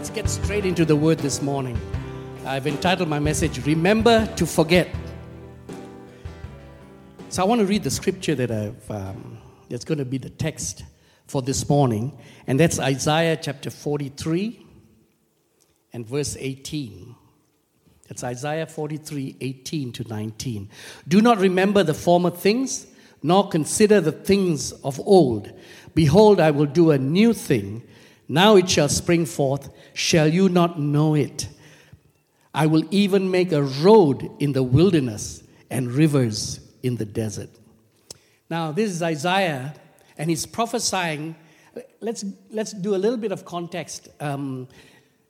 let's get straight into the word this morning. I've entitled my message, Remember to Forget. So I want to read the scripture that I've, um, that's going to be the text for this morning, and that's Isaiah chapter 43 and verse 18. That's Isaiah 43, 18 to 19. Do not remember the former things, nor consider the things of old. Behold, I will do a new thing. Now it shall spring forth. Shall you not know it? I will even make a road in the wilderness and rivers in the desert. Now, this is Isaiah, and he's prophesying. Let's, let's do a little bit of context. Um,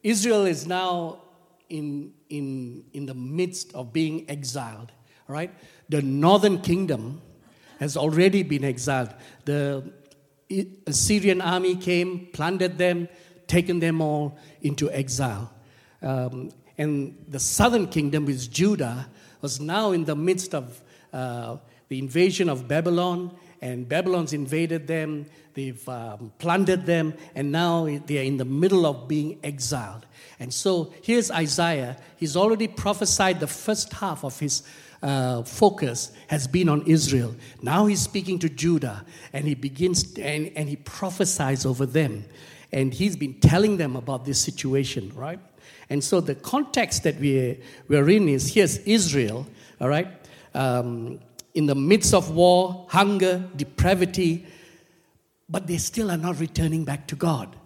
Israel is now in, in, in the midst of being exiled, right? The northern kingdom has already been exiled. The Assyrian army came, plundered them, taken them all into exile. Um, and the southern kingdom, with Judah, was now in the midst of uh, the invasion of Babylon, and Babylon's invaded them, they've um, plundered them, and now they are in the middle of being exiled. And so here's Isaiah. He's already prophesied the first half of his uh, focus has been on Israel. Now he's speaking to Judah, and he begins and, and he prophesies over them. And he's been telling them about this situation, right? And so the context that we're, we're in is here's Israel, all right, um, in the midst of war, hunger, depravity, but they still are not returning back to God,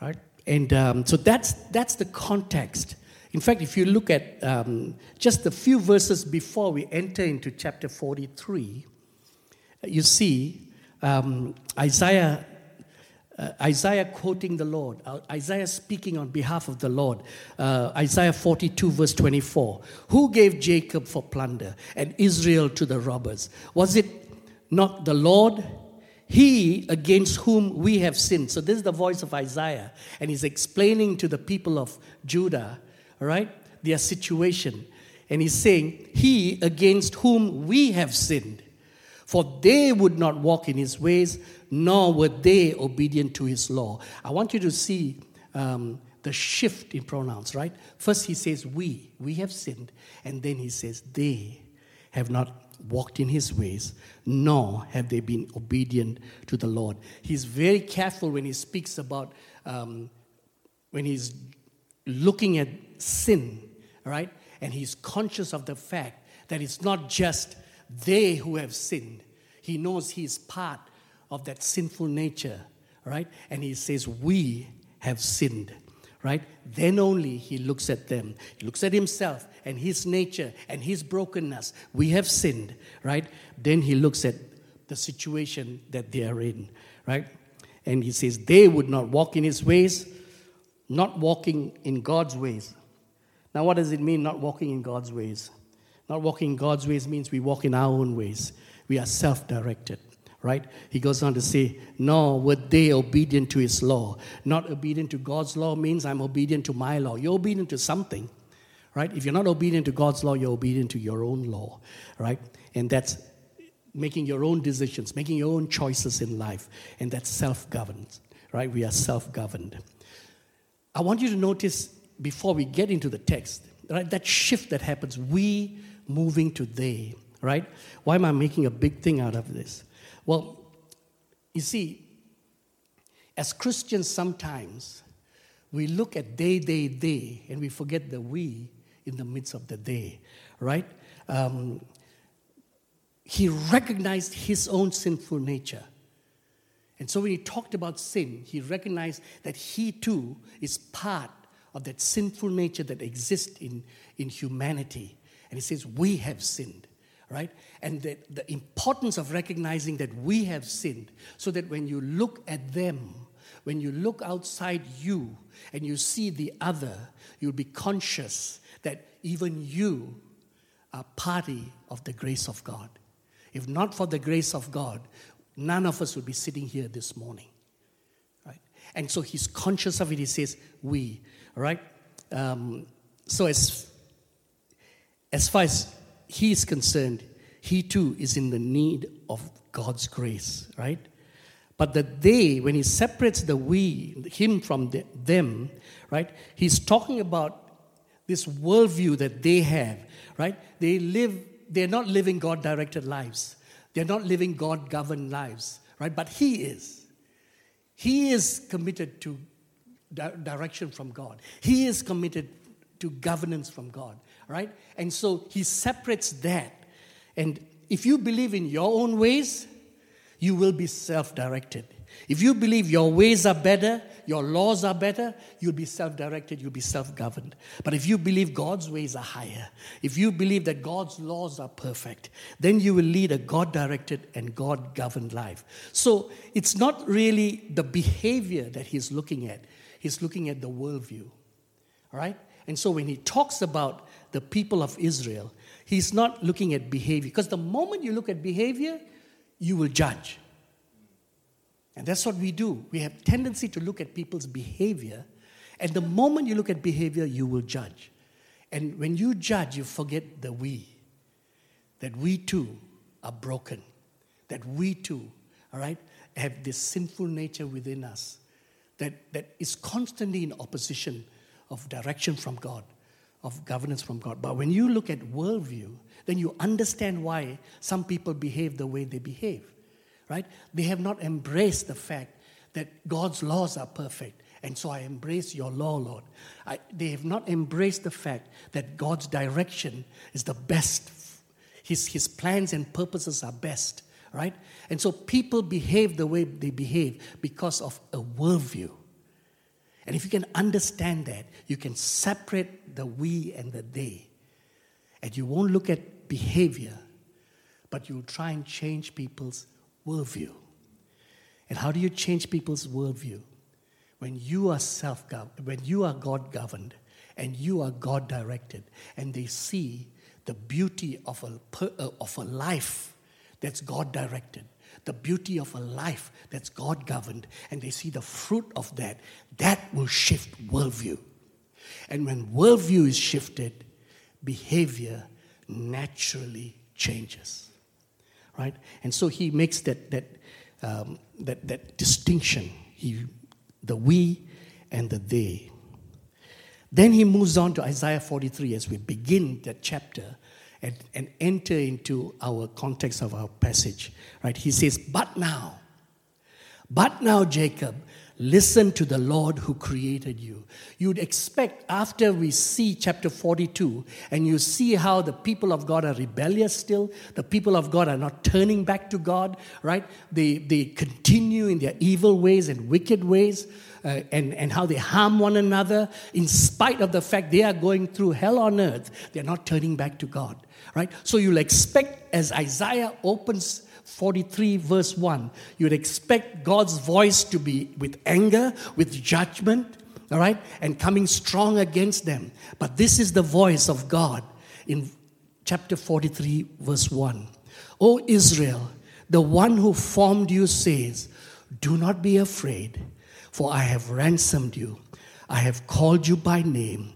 right? And um, so that's, that's the context. In fact, if you look at um, just a few verses before we enter into chapter 43, you see um, Isaiah. Uh, Isaiah quoting the Lord, uh, Isaiah speaking on behalf of the Lord, uh, Isaiah 42, verse 24. Who gave Jacob for plunder and Israel to the robbers? Was it not the Lord? He against whom we have sinned. So, this is the voice of Isaiah, and he's explaining to the people of Judah all right, their situation. And he's saying, He against whom we have sinned. For they would not walk in his ways, nor were they obedient to his law. I want you to see um, the shift in pronouns, right? First he says, We, we have sinned. And then he says, They have not walked in his ways, nor have they been obedient to the Lord. He's very careful when he speaks about, um, when he's looking at sin, right? And he's conscious of the fact that it's not just they who have sinned. He knows he's part of that sinful nature, right? And he says, We have sinned, right? Then only he looks at them. He looks at himself and his nature and his brokenness. We have sinned, right? Then he looks at the situation that they are in, right? And he says, They would not walk in his ways, not walking in God's ways. Now, what does it mean not walking in God's ways? Not walking in God's ways means we walk in our own ways. We are self directed, right? He goes on to say, Nor were they obedient to his law. Not obedient to God's law means I'm obedient to my law. You're obedient to something, right? If you're not obedient to God's law, you're obedient to your own law, right? And that's making your own decisions, making your own choices in life. And that's self governed, right? We are self governed. I want you to notice before we get into the text, right, that shift that happens, we moving to they, right? Why am I making a big thing out of this? Well, you see, as Christians, sometimes we look at they, they, they, and we forget the we in the midst of the they, right? Um, he recognized his own sinful nature. And so when he talked about sin, he recognized that he too is part of that sinful nature that exists in, in humanity. And he says, We have sinned, right? And that the importance of recognizing that we have sinned, so that when you look at them, when you look outside you and you see the other, you'll be conscious that even you are party of the grace of God. If not for the grace of God, none of us would be sitting here this morning. And so he's conscious of it. He says, We. Right? Um, so, as, as far as he is concerned, he too is in the need of God's grace, right? But the they, when he separates the we, him from the, them, right, he's talking about this worldview that they have, right? They live, they're not living God directed lives. They're not living God governed lives, right? But he is. He is committed to di- direction from God. He is committed to governance from God, right? And so he separates that. And if you believe in your own ways, you will be self directed. If you believe your ways are better, your laws are better, you'll be self directed, you'll be self governed. But if you believe God's ways are higher, if you believe that God's laws are perfect, then you will lead a God directed and God governed life. So it's not really the behavior that he's looking at, he's looking at the worldview. All right? And so when he talks about the people of Israel, he's not looking at behavior. Because the moment you look at behavior, you will judge. And that's what we do. We have tendency to look at people's behavior, and the moment you look at behavior, you will judge. And when you judge, you forget the we. That we too are broken. That we too, all right, have this sinful nature within us that, that is constantly in opposition of direction from God, of governance from God. But when you look at worldview, then you understand why some people behave the way they behave right? They have not embraced the fact that God's laws are perfect. And so I embrace your law, Lord. I, they have not embraced the fact that God's direction is the best. His, his plans and purposes are best, right? And so people behave the way they behave because of a worldview. And if you can understand that, you can separate the we and the they. And you won't look at behavior, but you'll try and change people's worldview. And how do you change people's worldview? When you are self when you are God governed, and you are God directed, and they see the beauty of a, uh, of a life that's God directed, the beauty of a life that's God governed, and they see the fruit of that, that will shift worldview. And when worldview is shifted, behavior naturally changes right? And so he makes that, that, um, that, that distinction, he, the we and the they. Then he moves on to Isaiah 43 as we begin that chapter and, and enter into our context of our passage, right? He says, But now, but now, Jacob, Listen to the Lord who created you. You'd expect after we see chapter 42 and you see how the people of God are rebellious still, the people of God are not turning back to God, right? They, they continue in their evil ways and wicked ways. Uh, and, and how they harm one another, in spite of the fact they are going through hell on earth, they're not turning back to God, right? So you'll expect as Isaiah opens 43, verse 1, you'd expect God's voice to be with anger, with judgment, all right, and coming strong against them. But this is the voice of God in chapter 43, verse 1. O Israel, the one who formed you says, Do not be afraid, for I have ransomed you. I have called you by name.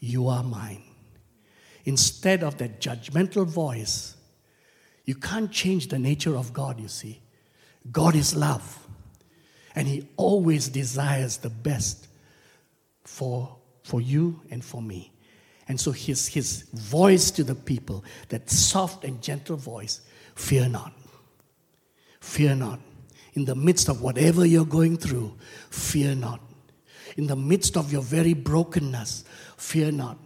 You are mine. Instead of that judgmental voice, you can't change the nature of God, you see. God is love. And He always desires the best for, for you and for me. And so his, his voice to the people, that soft and gentle voice, fear not. Fear not. In the midst of whatever you're going through, fear not. In the midst of your very brokenness, fear not.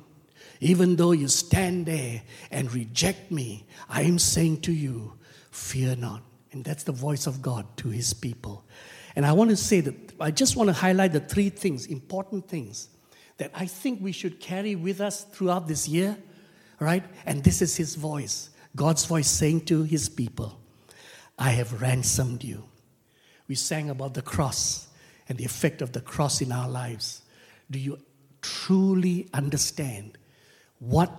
Even though you stand there and reject me, I am saying to you, fear not. And that's the voice of God to his people. And I want to say that I just want to highlight the three things, important things, that I think we should carry with us throughout this year, right? And this is his voice, God's voice saying to his people, I have ransomed you. We sang about the cross and the effect of the cross in our lives. Do you truly understand what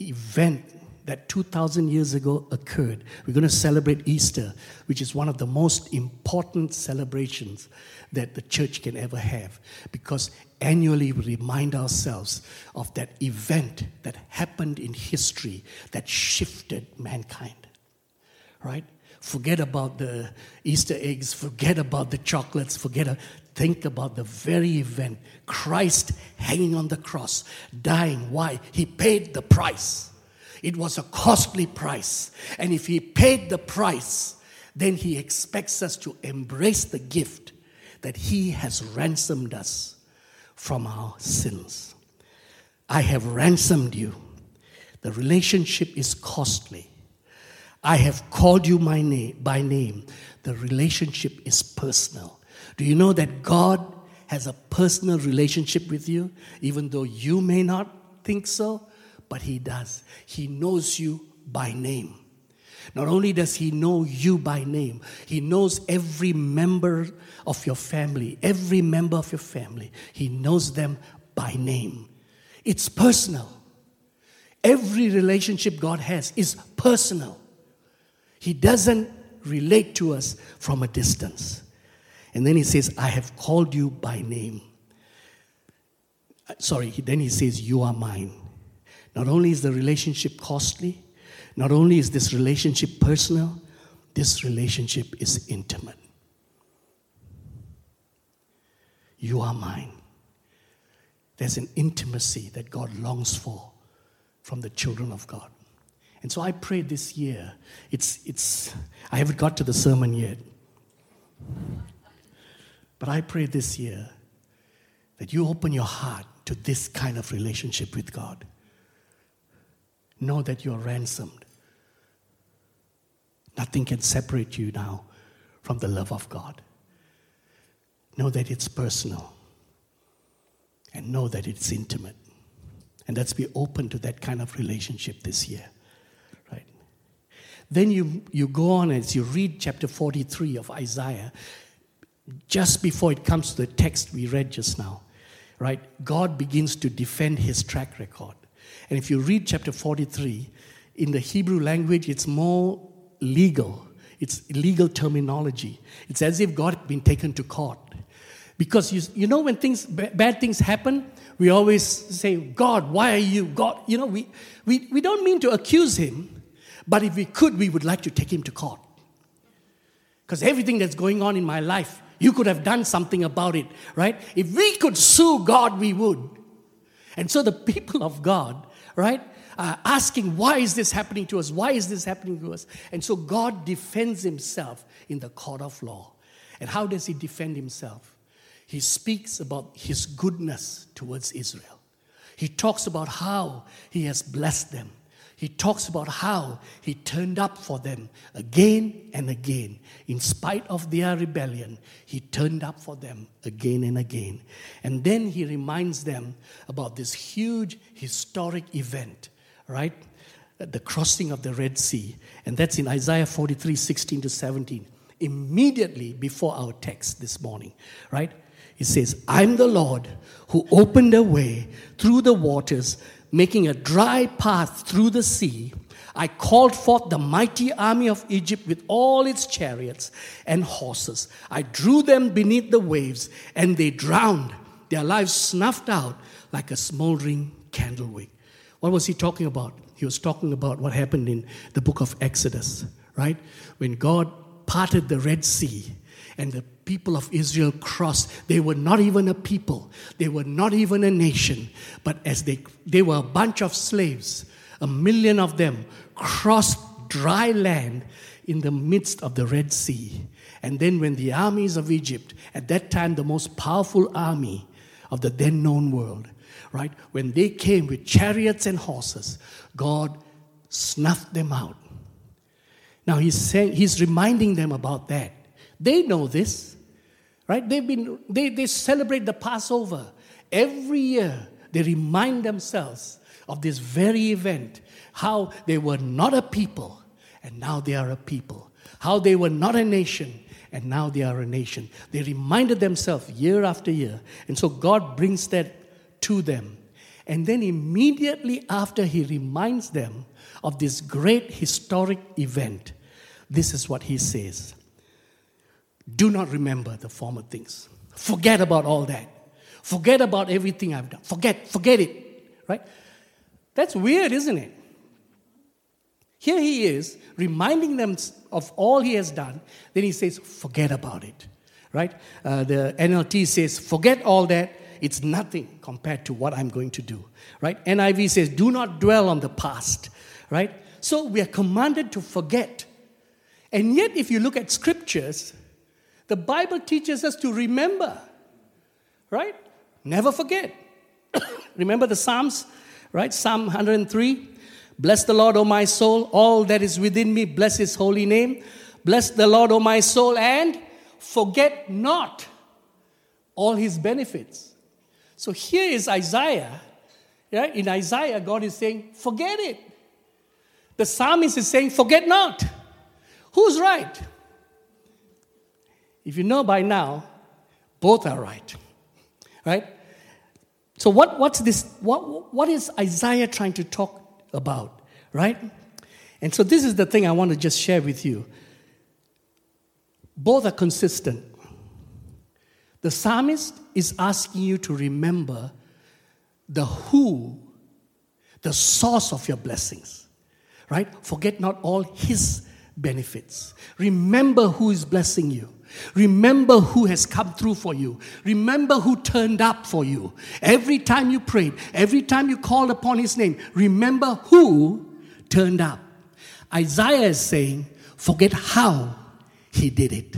event that 2,000 years ago occurred. We're going to celebrate Easter, which is one of the most important celebrations that the church can ever have, because annually we remind ourselves of that event that happened in history that shifted mankind. right? Forget about the Easter eggs, forget about the chocolates, forget. A, think about the very event Christ hanging on the cross, dying. Why? He paid the price. It was a costly price. And if He paid the price, then He expects us to embrace the gift that He has ransomed us from our sins. I have ransomed you. The relationship is costly. I have called you my name, by name. The relationship is personal. Do you know that God has a personal relationship with you, even though you may not think so? But He does. He knows you by name. Not only does He know you by name, He knows every member of your family, every member of your family. He knows them by name. It's personal. Every relationship God has is personal. He doesn't relate to us from a distance. And then he says, I have called you by name. Uh, sorry, then he says, You are mine. Not only is the relationship costly, not only is this relationship personal, this relationship is intimate. You are mine. There's an intimacy that God longs for from the children of God. And so I pray this year, it's, it's, I haven't got to the sermon yet, but I pray this year that you open your heart to this kind of relationship with God. Know that you're ransomed. Nothing can separate you now from the love of God. Know that it's personal and know that it's intimate. And let's be open to that kind of relationship this year. Right? Then you, you go on as you read chapter 43 of Isaiah, just before it comes to the text we read just now, right? God begins to defend his track record. And if you read chapter 43, in the Hebrew language, it's more legal. It's legal terminology. It's as if God had been taken to court. Because you, you know, when things, bad things happen, we always say, God, why are you? God, you know, we, we, we don't mean to accuse him, but if we could, we would like to take him to court. Because everything that's going on in my life, you could have done something about it, right? If we could sue God, we would. And so the people of God, right, are asking, why is this happening to us? Why is this happening to us? And so God defends himself in the court of law. And how does he defend himself? he speaks about his goodness towards Israel. He talks about how he has blessed them. He talks about how he turned up for them again and again. In spite of their rebellion, he turned up for them again and again. And then he reminds them about this huge historic event, right? The crossing of the Red Sea. And that's in Isaiah 43 16 to 17, immediately before our text this morning, right? He says, I'm the Lord who opened a way through the waters, making a dry path through the sea. I called forth the mighty army of Egypt with all its chariots and horses. I drew them beneath the waves, and they drowned, their lives snuffed out like a smoldering candle wick. What was he talking about? He was talking about what happened in the book of Exodus, right? When God parted the Red Sea and the people of Israel crossed. They were not even a people, they were not even a nation, but as they, they were a bunch of slaves, a million of them crossed dry land in the midst of the Red Sea. And then, when the armies of Egypt, at that time the most powerful army of the then known world, right, when they came with chariots and horses, God snuffed them out. Now he's saying, he's reminding them about that. They know this, right? They've been, they, they celebrate the Passover. Every year, they remind themselves of this very event how they were not a people, and now they are a people. How they were not a nation, and now they are a nation. They reminded themselves year after year. And so God brings that to them. And then immediately after he reminds them of this great historic event, this is what he says do not remember the former things. Forget about all that. Forget about everything I've done. Forget, forget it. Right? That's weird, isn't it? Here he is reminding them of all he has done. Then he says, forget about it. Right? Uh, the NLT says, forget all that. It's nothing compared to what I'm going to do. Right? NIV says, do not dwell on the past. Right? So we are commanded to forget. And yet, if you look at scriptures, the Bible teaches us to remember. Right? Never forget. remember the Psalms? Right? Psalm 103. Bless the Lord, O my soul, all that is within me, bless his holy name. Bless the Lord, O my soul, and forget not all his benefits. So here is Isaiah. Yeah? In Isaiah, God is saying, forget it. The psalmist is saying, forget not. Who's right? If you know by now, both are right. Right? So what, what's this? What, what is Isaiah trying to talk about, right? And so this is the thing I want to just share with you. Both are consistent. The psalmist is asking you to remember the who, the source of your blessings, right? Forget not all his benefits. Remember who is blessing you. Remember who has come through for you. Remember who turned up for you. Every time you prayed, every time you called upon his name, remember who turned up. Isaiah is saying, forget how he did it.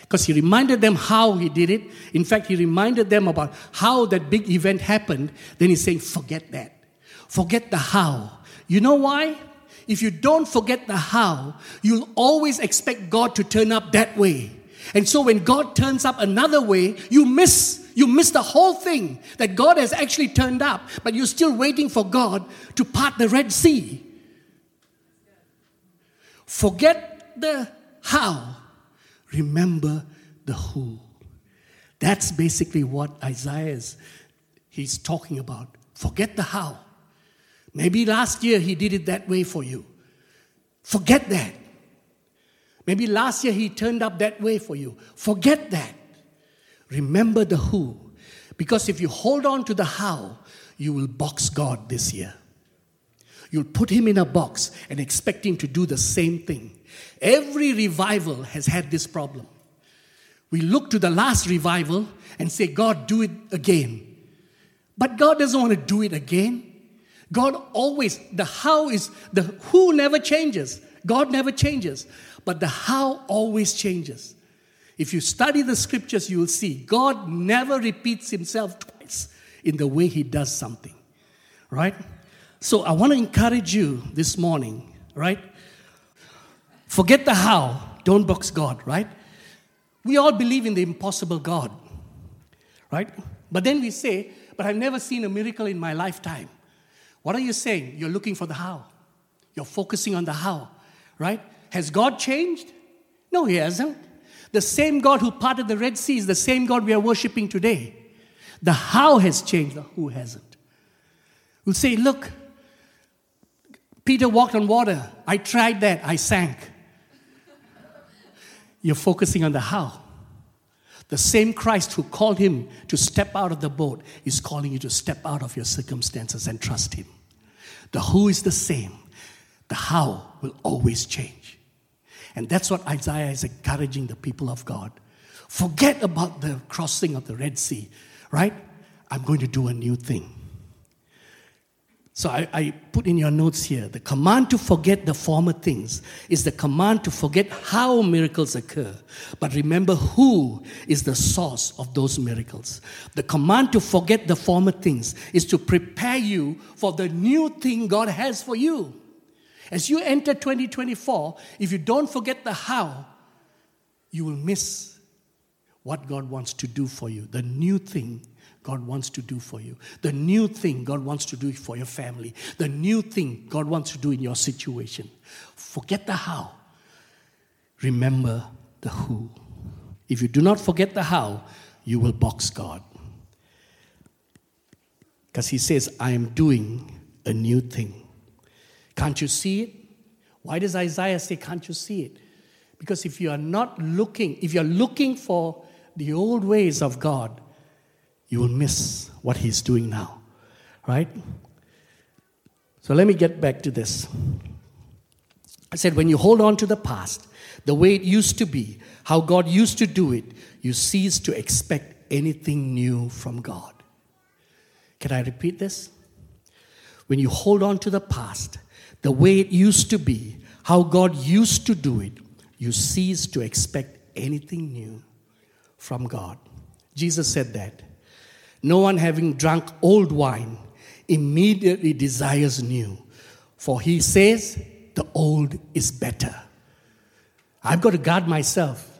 Because he reminded them how he did it. In fact, he reminded them about how that big event happened. Then he's saying, forget that. Forget the how. You know why? If you don't forget the how, you'll always expect God to turn up that way. And so when God turns up another way, you miss you miss the whole thing that God has actually turned up, but you're still waiting for God to part the Red Sea. Forget the how, remember the who. That's basically what Isaiah is he's talking about. Forget the how. Maybe last year he did it that way for you. Forget that. Maybe last year he turned up that way for you. Forget that. Remember the who. Because if you hold on to the how, you will box God this year. You'll put him in a box and expect him to do the same thing. Every revival has had this problem. We look to the last revival and say, God, do it again. But God doesn't want to do it again. God always, the how is, the who never changes. God never changes but the how always changes. If you study the scriptures, you will see God never repeats himself twice in the way he does something. Right? So I want to encourage you this morning, right? Forget the how, don't box God, right? We all believe in the impossible God, right? But then we say, but I've never seen a miracle in my lifetime. What are you saying? You're looking for the how. You're focusing on the how, right? Has God changed? No, He hasn't. The same God who parted the Red Sea is the same God we are worshiping today. The how has changed, the who hasn't. We'll say, look, Peter walked on water. I tried that, I sank. You're focusing on the how. The same Christ who called him to step out of the boat is calling you to step out of your circumstances and trust him. The who is the same, the how will always change. And that's what Isaiah is encouraging the people of God. Forget about the crossing of the Red Sea, right? I'm going to do a new thing. So I, I, put in your notes here the command to forget the former things is the command to forget how miracles occur, but remember who is the source of those miracles. The command to forget the former things is to prepare you for the new thing God has for you. As you enter 2024, if you don't forget the how, you will miss what God wants to do for you, the new thing God wants to do for you, the new thing God wants to do for your family, the new thing God wants to do in your situation. Forget the how, remember the who. If you do not forget the how, you will box God. Because He says, I am doing a new thing. Can't you see it? Why does Isaiah say, Can't you see it? Because if you are not looking, if you're looking for the old ways of God, you will miss what He's doing now. Right? So let me get back to this. I said, when you hold on to the past, the way it used to be, how God used to do it, you cease to expect anything new from God. Can I repeat this? When you hold on to the past, the way it used to be, how God used to do it, you cease to expect anything new from God. Jesus said that. No one having drunk old wine immediately desires new, for he says, the old is better. I've got to guard myself.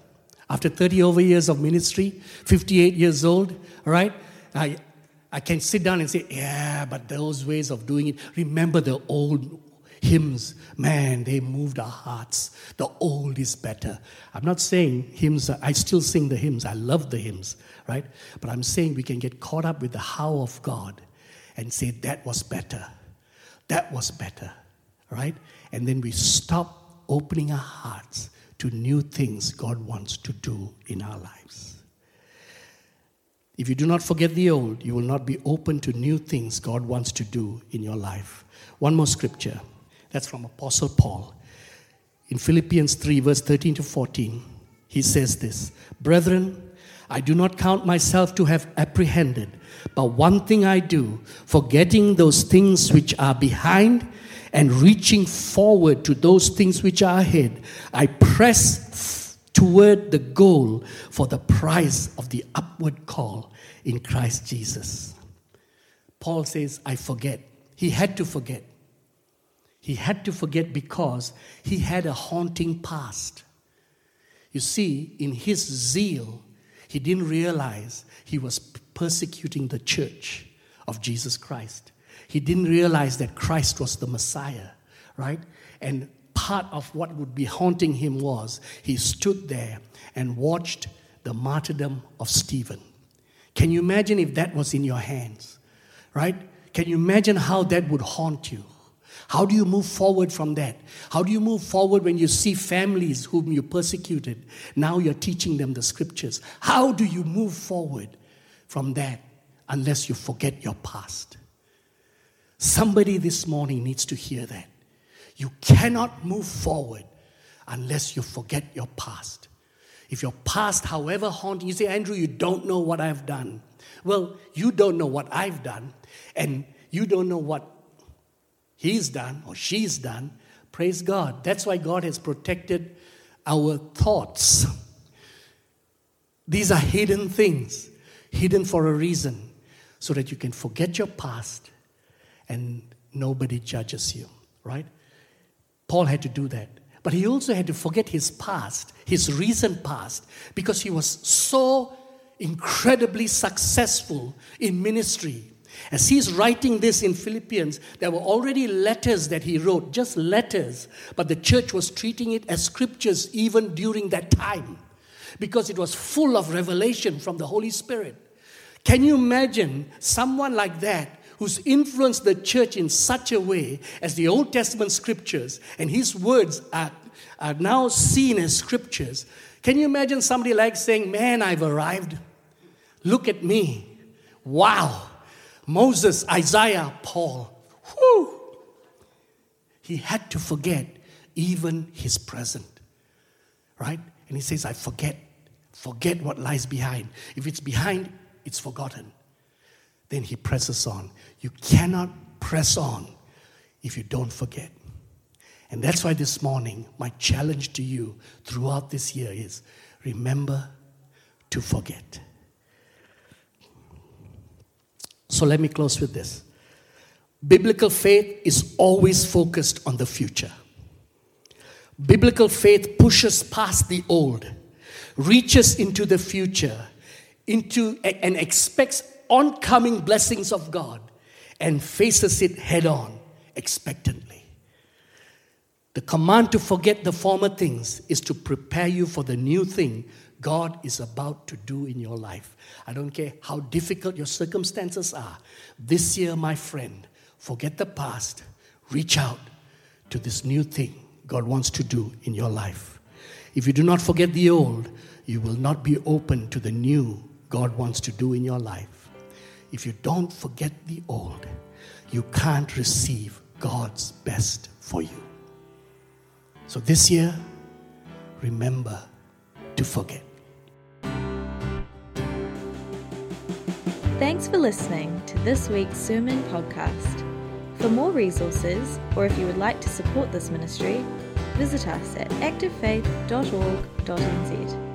After 30 over years of ministry, 58 years old, all right, I, I can sit down and say, yeah, but those ways of doing it, remember the old hymns, man, they moved our hearts. The old is better. I'm not saying hymns, I still sing the hymns. I love the hymns, right? But I'm saying we can get caught up with the how of God and say, that was better. That was better, right? And then we stop opening our hearts to new things God wants to do in our lives. If you do not forget the old, you will not be open to new things God wants to do in your life. One more scripture. That's from Apostle Paul. In Philippians 3, verse 13 to 14, he says this Brethren, I do not count myself to have apprehended, but one thing I do, forgetting those things which are behind and reaching forward to those things which are ahead, I press f- toward the goal for the prize of the upward call in Christ Jesus. Paul says, I forget. He had to forget. He had to forget because he had a haunting past. You see, in his zeal, he didn't realize he was persecuting the church of Jesus Christ. He didn't realize that Christ was the Messiah, right? And part of what would be haunting him was he stood there and watched the martyrdom of Stephen. Can you imagine if that was in your hands, right? Can you imagine how that would haunt you? How do you move forward from that? How do you move forward when you see families whom you persecuted? Now you're teaching them the scriptures. How do you move forward from that unless you forget your past? Somebody this morning needs to hear that. You cannot move forward unless you forget your past. If your past, however haunting, you say, Andrew, you don't know what I've done. Well, you don't know what I've done, and you don't know what he's done or she's done. Praise God. That's why God has protected our thoughts. These are hidden things, hidden for a reason, so that you can forget your past and nobody judges you, right? Paul had to do that. But he also had to forget his past, his recent past, because he was so incredibly successful in ministry. As he's writing this in Philippians, there were already letters that he wrote, just letters, but the church was treating it as scriptures even during that time because it was full of revelation from the Holy Spirit. Can you imagine someone like that who's influenced the church in such a way as the Old Testament scriptures, and his words are, are now seen as scriptures. Can you imagine somebody like saying, Man, I've arrived? Look at me. Wow. Moses, Isaiah, Paul. Whew. He had to forget even his present. Right? And he says, I forget. Forget what lies behind. If it's behind, it's forgotten. Then he presses on. You cannot press on if you don't forget. And that's why this morning, my challenge to you throughout this year is remember to forget. So let me close with this. Biblical faith is always focused on the future. Biblical faith pushes past the old, reaches into the future, into and expects oncoming blessings of God and faces it head on, expectantly. The command to forget the former things is to prepare you for the new thing God is about to do in your life. I don't care how difficult your circumstances are. This year, my friend, forget the past, reach out to this new thing God wants to do in your life. If you do not forget the old, you will not be open to the new God wants to do in your life if you don't forget the old, you can't receive God's best for you. So this year, remember to forget. Thanks for listening to this week's sermon podcast. For more resources, or if you would like to support this ministry, visit us at activefaith.org.nz.